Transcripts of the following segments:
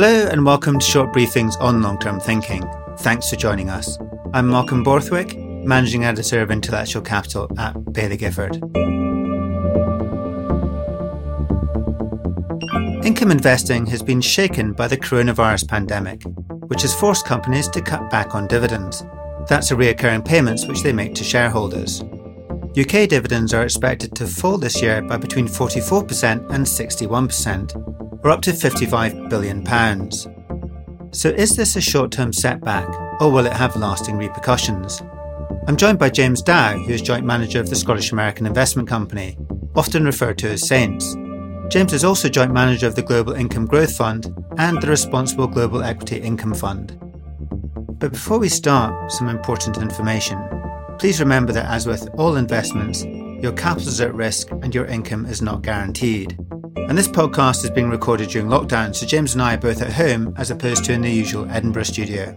Hello and welcome to short briefings on long term thinking. Thanks for joining us. I'm Malcolm Borthwick, Managing Editor of Intellectual Capital at Baillie Gifford. Income investing has been shaken by the coronavirus pandemic, which has forced companies to cut back on dividends. That's the recurring payments which they make to shareholders. UK dividends are expected to fall this year by between 44% and 61%, or up to £55 billion. So, is this a short term setback, or will it have lasting repercussions? I'm joined by James Dow, who is Joint Manager of the Scottish American Investment Company, often referred to as Saints. James is also Joint Manager of the Global Income Growth Fund and the Responsible Global Equity Income Fund. But before we start, some important information. Please remember that, as with all investments, your capital is at risk and your income is not guaranteed. And this podcast is being recorded during lockdown, so James and I are both at home as opposed to in the usual Edinburgh studio.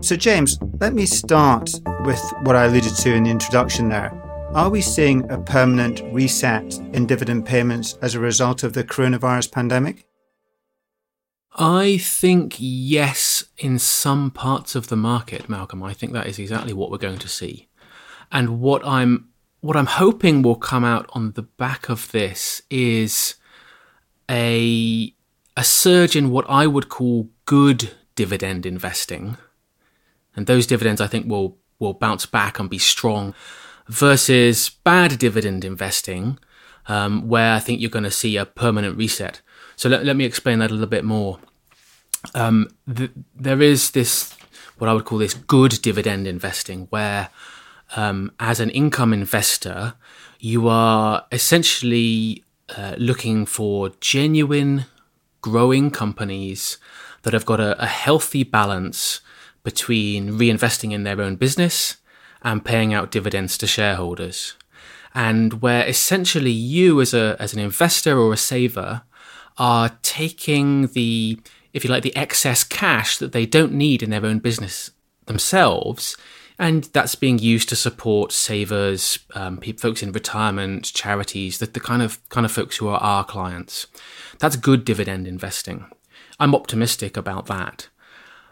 So, James, let me start with what I alluded to in the introduction there. Are we seeing a permanent reset in dividend payments as a result of the coronavirus pandemic? I think yes, in some parts of the market, Malcolm. I think that is exactly what we're going to see. And what I'm what I'm hoping will come out on the back of this is a a surge in what I would call good dividend investing. And those dividends I think will will bounce back and be strong versus bad dividend investing, um, where I think you're going to see a permanent reset. So let, let me explain that a little bit more um, th- there is this what I would call this good dividend investing, where um, as an income investor, you are essentially uh, looking for genuine, growing companies that have got a, a healthy balance between reinvesting in their own business and paying out dividends to shareholders. And where essentially you, as a as an investor or a saver, are taking the if you like, the excess cash that they don't need in their own business themselves. And that's being used to support savers, um, folks in retirement, charities, the, the kind of kind of folks who are our clients. That's good dividend investing. I'm optimistic about that.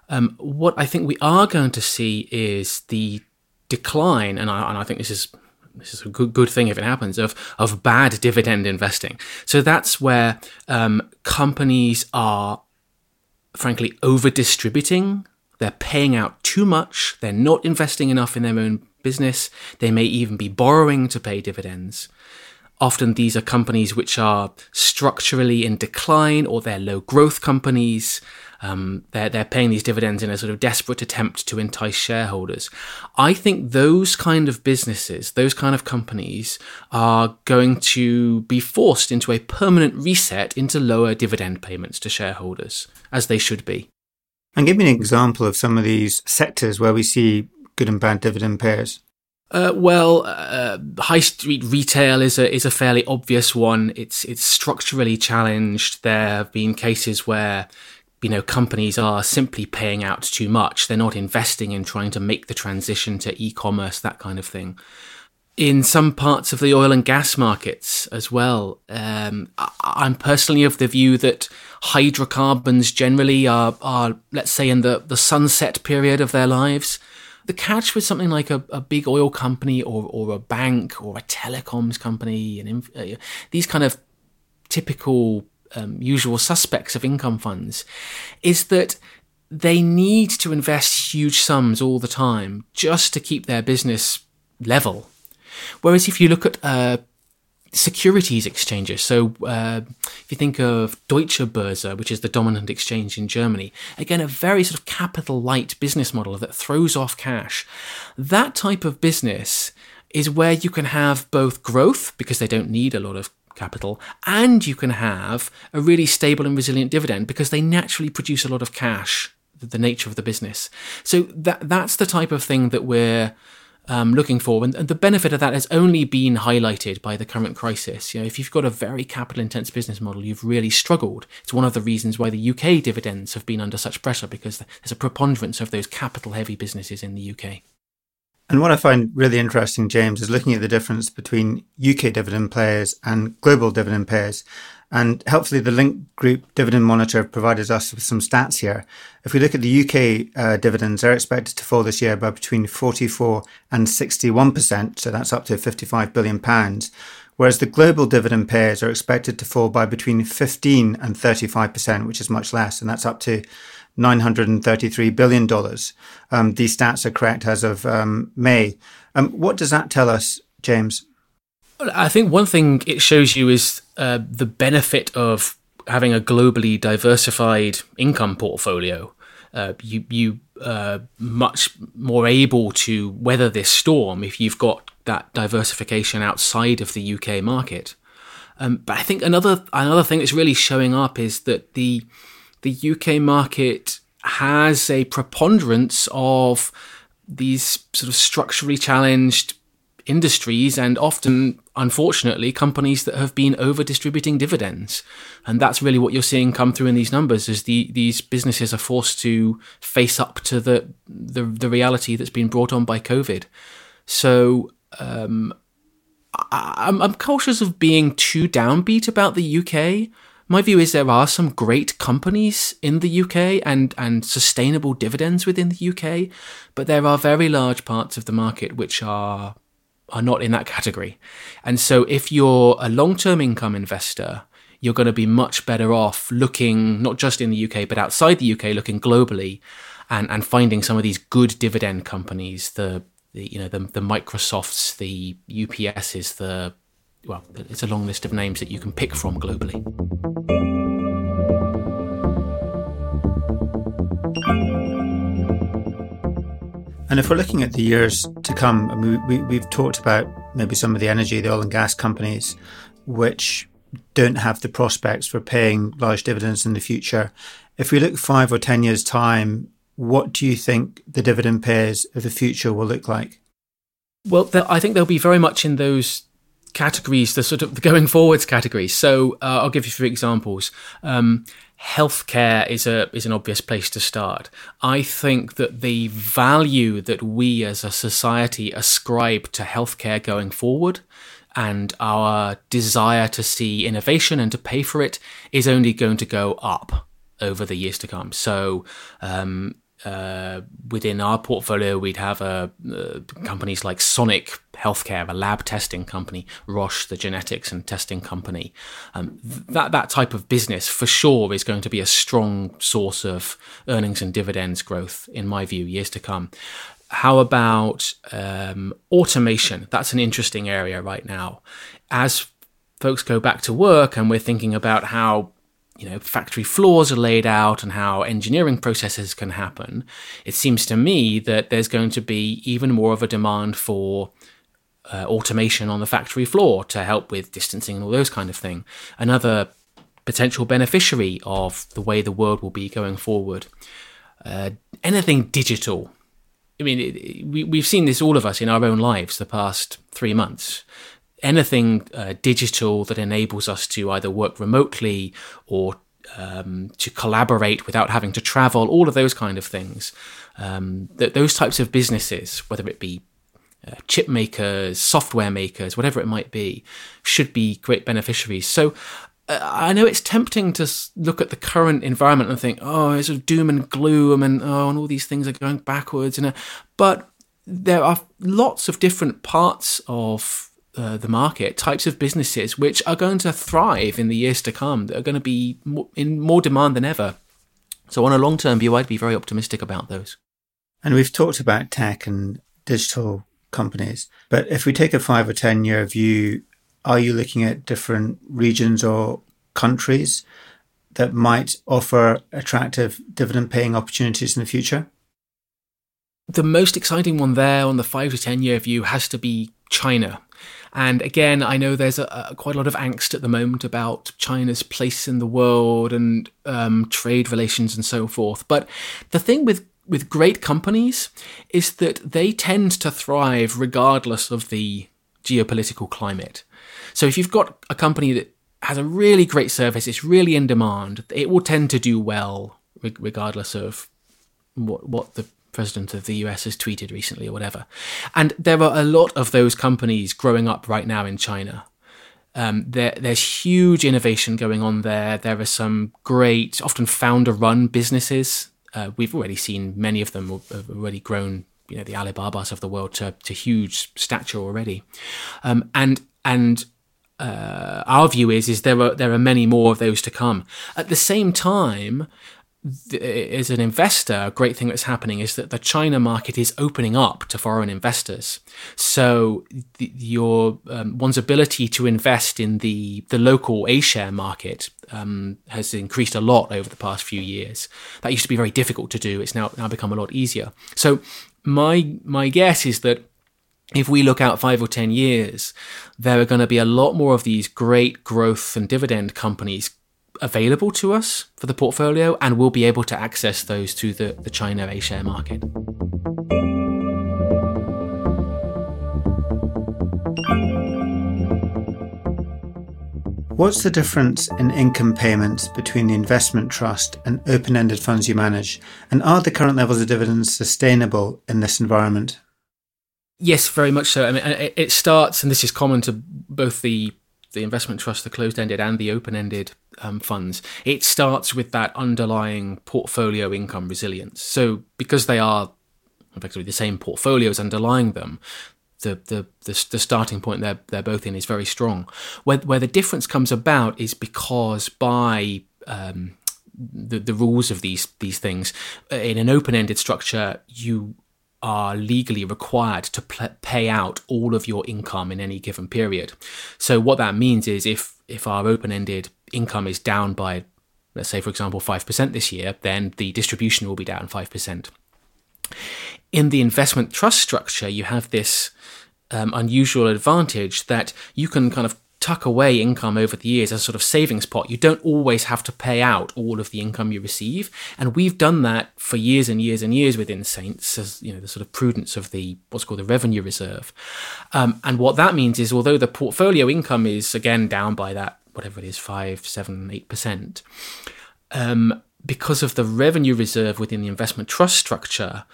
Um, what I think we are going to see is the decline, and I, and I think this is this is a good good thing if it happens of of bad dividend investing. So that's where um, companies are frankly over distributing. They're paying out too much. They're not investing enough in their own business. They may even be borrowing to pay dividends. Often these are companies which are structurally in decline or they're low growth companies. Um, they're, they're paying these dividends in a sort of desperate attempt to entice shareholders. I think those kind of businesses, those kind of companies are going to be forced into a permanent reset into lower dividend payments to shareholders, as they should be. And give me an example of some of these sectors where we see good and bad dividend payers. Uh, well, uh, high street retail is a is a fairly obvious one. It's it's structurally challenged. There have been cases where you know, companies are simply paying out too much. They're not investing in trying to make the transition to e-commerce, that kind of thing. In some parts of the oil and gas markets as well, um, I'm personally of the view that hydrocarbons generally are, are, let's say, in the, the sunset period of their lives. The catch with something like a, a big oil company or, or a bank or a telecoms company and uh, these kind of typical um, usual suspects of income funds is that they need to invest huge sums all the time just to keep their business level. Whereas if you look at uh, securities exchanges, so uh, if you think of Deutsche Börse, which is the dominant exchange in Germany, again, a very sort of capital light business model that throws off cash. That type of business is where you can have both growth because they don't need a lot of capital, and you can have a really stable and resilient dividend because they naturally produce a lot of cash, the nature of the business. So that that's the type of thing that we're um, looking for, and, and, the benefit of that has only been highlighted by the current crisis. You know, if you've got a very capital intense business model, you've really struggled. It's one of the reasons why the UK dividends have been under such pressure because there's a preponderance of those capital heavy businesses in the UK. And what I find really interesting, James, is looking at the difference between UK dividend payers and global dividend payers. And helpfully, the Link Group Dividend Monitor provided us with some stats here. If we look at the UK uh, dividends, they're expected to fall this year by between 44 and 61%, so that's up to 55 billion pounds. Whereas the global dividend payers are expected to fall by between 15 and 35%, which is much less, and that's up to $933 billion. Um, these stats are correct as of um, May. Um, what does that tell us, James? I think one thing it shows you is uh, the benefit of having a globally diversified income portfolio. Uh, you you uh, much more able to weather this storm if you've got that diversification outside of the UK market. Um, but I think another another thing that's really showing up is that the the UK market has a preponderance of these sort of structurally challenged industries and often, unfortunately, companies that have been over distributing dividends. And that's really what you're seeing come through in these numbers is the, these businesses are forced to face up to the, the, the reality that's been brought on by COVID. So um, I, I'm, I'm cautious of being too downbeat about the UK. My view is there are some great companies in the UK and, and sustainable dividends within the UK, but there are very large parts of the market which are are not in that category. And so if you're a long-term income investor, you're going to be much better off looking not just in the UK but outside the UK, looking globally, and and finding some of these good dividend companies, the, the you know the the Microsofts, the UPSs, the well, it's a long list of names that you can pick from globally. And if we're looking at the years to come, I mean, we, we've talked about maybe some of the energy, the oil and gas companies, which don't have the prospects for paying large dividends in the future. If we look five or 10 years' time, what do you think the dividend payers of the future will look like? Well, I think they'll be very much in those categories, the sort of the going forwards categories. So uh, I'll give you three examples. Um, healthcare is a is an obvious place to start. I think that the value that we as a society ascribe to healthcare going forward and our desire to see innovation and to pay for it is only going to go up over the years to come. So um, uh, within our portfolio, we'd have uh, uh, companies like Sonic Healthcare, a lab testing company, Roche, the genetics and testing company. Um, that that type of business, for sure, is going to be a strong source of earnings and dividends growth, in my view, years to come. How about um, automation? That's an interesting area right now. As folks go back to work, and we're thinking about how you know factory floors are laid out and how engineering processes can happen it seems to me that there's going to be even more of a demand for uh, automation on the factory floor to help with distancing and all those kind of thing. Another potential beneficiary of the way the world will be going forward. Uh, anything digital i mean it, we, we've seen this all of us in our own lives the past three months anything uh, digital that enables us to either work remotely or um, to collaborate without having to travel, all of those kind of things. Um, th- those types of businesses, whether it be uh, chip makers, software makers, whatever it might be, should be great beneficiaries. So uh, I know it's tempting to look at the current environment and think, oh, it's doom and gloom, and oh, and all these things are going backwards. And but there are lots of different parts of uh, the market, types of businesses which are going to thrive in the years to come, that are going to be in more demand than ever. So, on a long term view, I'd be very optimistic about those. And we've talked about tech and digital companies, but if we take a five or 10 year view, are you looking at different regions or countries that might offer attractive dividend paying opportunities in the future? The most exciting one there on the five to 10 year view has to be China. And again, I know there's a, a, quite a lot of angst at the moment about China's place in the world and um, trade relations and so forth. But the thing with with great companies is that they tend to thrive regardless of the geopolitical climate. So if you've got a company that has a really great service, it's really in demand, it will tend to do well regardless of what what the president of the US has tweeted recently or whatever. And there are a lot of those companies growing up right now in China. Um, there, there's huge innovation going on there. There are some great, often founder-run businesses. Uh, we've already seen many of them have already grown. You know, the Alibabas of the world to, to huge stature already, um, and and uh, our view is is there are there are many more of those to come. At the same time, as an investor, a great thing that's happening is that the China market is opening up to foreign investors. So the, your um, one's ability to invest in the the local A share market um, has increased a lot over the past few years. That used to be very difficult to do. It's now now become a lot easier. So my my guess is that if we look out five or 10 years, there are going to be a lot more of these great growth and dividend companies available to us for the portfolio, and we'll be able to access those through the, the China A share market. What's the difference in income payments between the investment trust and open ended funds you manage? And are the current levels of dividends sustainable in this environment? Yes, very much so. I mean, it starts, and this is common to both the the investment trust, the closed ended, and the open ended um, funds, it starts with that underlying portfolio income resilience. So, because they are effectively the same portfolios underlying them, the, the, the, the, starting point they're, they're both in is very strong. Where, where the difference comes about is because by um, the, the rules of these, these things, in an open ended structure, you are legally required to pay out all of your income in any given period. So what that means is if if our open-ended income is down by let's say for example 5% this year, then the distribution will be down 5%. In the investment trust structure, you have this um, unusual advantage that you can kind of tuck away income over the years as a sort of savings pot. You don't always have to pay out all of the income you receive. And we've done that for years and years and years within Saints as, you know, the sort of prudence of the, what's called the revenue reserve. Um, and what that means is, although the portfolio income is again down by that, whatever it is, five, seven, eight percent, um, because of the revenue reserve within the investment trust structure,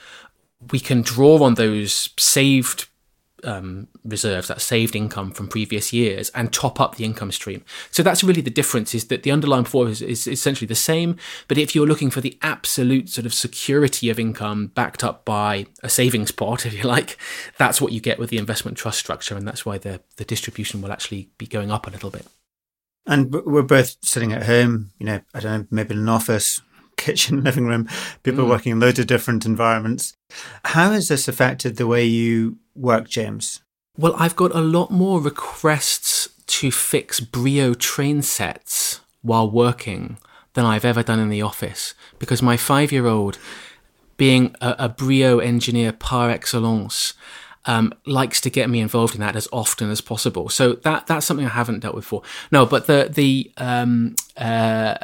we can draw on those saved um, reserves, that saved income from previous years, and top up the income stream. So that's really the difference: is that the underlying performance is, is essentially the same, but if you're looking for the absolute sort of security of income backed up by a savings pot, if you like, that's what you get with the investment trust structure, and that's why the the distribution will actually be going up a little bit. And we're both sitting at home, you know, I don't know, maybe in an office, kitchen, living room, people mm. working in loads of different environments. How has this affected the way you work, James? Well, I've got a lot more requests to fix Brio train sets while working than I've ever done in the office because my five year old, being a, a Brio engineer par excellence, um, likes to get me involved in that as often as possible. So that that's something I haven't dealt with before. No, but the the um, uh,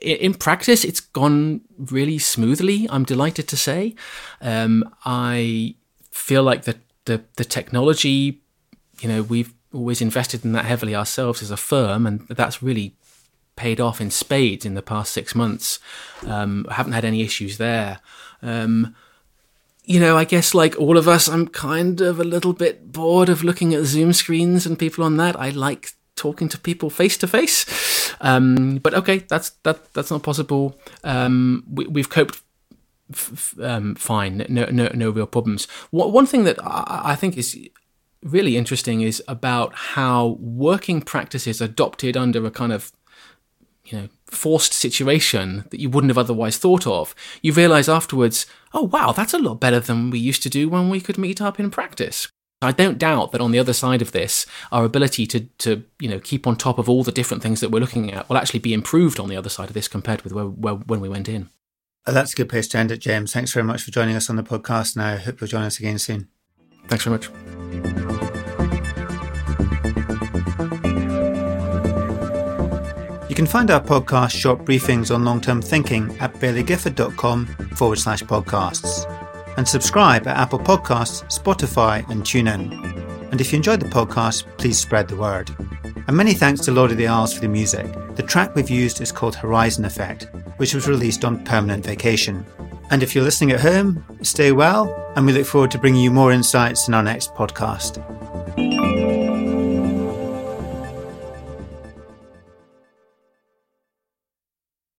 in practice, it's gone really smoothly. I'm delighted to say. Um, I feel like the, the the technology, you know, we've always invested in that heavily ourselves as a firm, and that's really paid off in spades in the past six months. Um, I haven't had any issues there. Um, you know, I guess like all of us, I'm kind of a little bit bored of looking at Zoom screens and people on that. I like talking to people face to face. But okay, that's that that's not possible. Um, we, have coped f- um, fine. No, no, no real problems. One thing that I, I think is really interesting is about how working practices adopted under a kind of you know forced situation that you wouldn't have otherwise thought of, you realize afterwards, oh wow, that's a lot better than we used to do when we could meet up in practice. I don't doubt that on the other side of this, our ability to, to you know keep on top of all the different things that we're looking at will actually be improved on the other side of this compared with where, where, when we went in. Uh, that's a good place to end it, James. Thanks very much for joining us on the podcast. Now, I hope you'll join us again soon. Thanks very much. Can find our podcast short briefings on long term thinking at bailliegifford.com forward slash podcasts. And subscribe at Apple Podcasts, Spotify, and TuneIn. And if you enjoyed the podcast, please spread the word. And many thanks to Lord of the Isles for the music. The track we've used is called Horizon Effect, which was released on Permanent Vacation. And if you're listening at home, stay well, and we look forward to bringing you more insights in our next podcast.